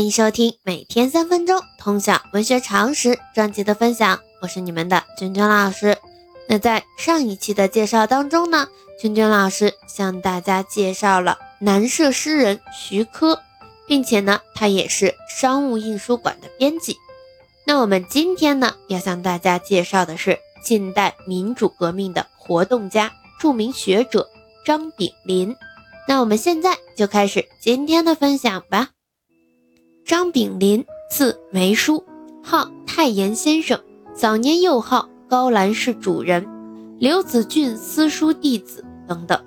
欢迎收听每天三分钟通晓文学常识专辑的分享，我是你们的娟娟老师。那在上一期的介绍当中呢，娟娟老师向大家介绍了南社诗人徐柯，并且呢，他也是商务印书馆的编辑。那我们今天呢，要向大家介绍的是近代民主革命的活动家、著名学者张炳麟。那我们现在就开始今天的分享吧。张炳麟，字梅叔，号太炎先生。早年又号高兰氏主人、刘子俊私书弟子等等。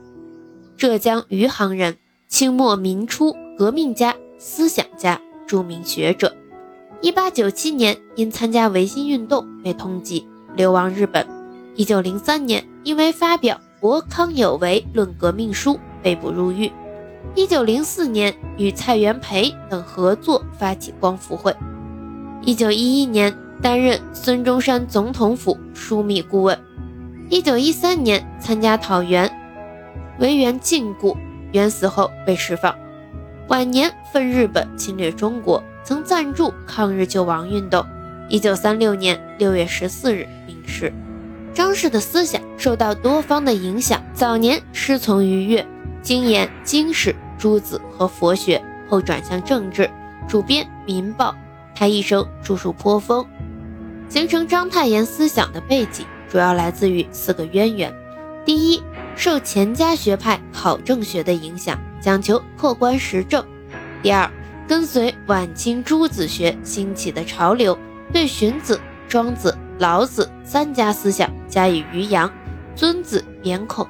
浙江余杭人，清末民初革命家、思想家、著名学者。一八九七年因参加维新运动被通缉，流亡日本。一九零三年因为发表《博康有为论革命书》被捕入狱。一九零四年，与蔡元培等合作发起光复会。一九一一年，担任孙中山总统府枢密顾问。一九一三年，参加讨袁，为袁禁锢，袁死后被释放。晚年愤日本侵略中国，曾赞助抗日救亡运动。一九三六年六月十四日病逝。张氏的思想受到多方的影响，早年师从于越，精研经史。诸子和佛学后转向政治，主编《民报》。他一生著述颇丰，形成章太炎思想的背景主要来自于四个渊源：第一，受钱家学派考证学的影响，讲求客观实证；第二，跟随晚清诸子学兴起的潮流，对荀子、庄子、老子三家思想加以余扬，尊子贬孔；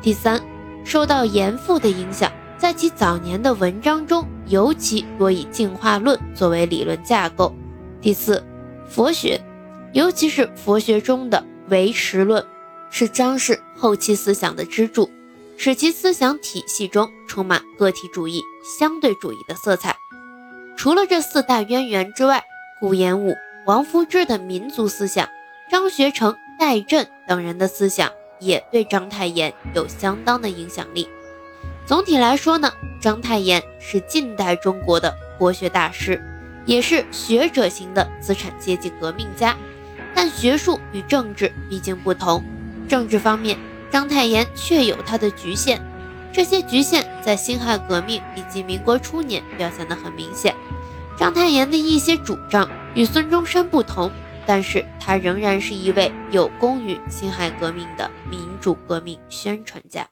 第三，受到严复的影响。在其早年的文章中，尤其多以进化论作为理论架构。第四，佛学，尤其是佛学中的唯识论，是张氏后期思想的支柱，使其思想体系中充满个体主义、相对主义的色彩。除了这四大渊源之外，顾炎武、王夫之的民族思想，张学成、戴震等人的思想，也对章太炎有相当的影响力。总体来说呢，章太炎是近代中国的国学大师，也是学者型的资产阶级革命家。但学术与政治毕竟不同，政治方面，章太炎确有他的局限。这些局限在辛亥革命以及民国初年表现得很明显。章太炎的一些主张与孙中山不同，但是他仍然是一位有功于辛亥革命的民主革命宣传家。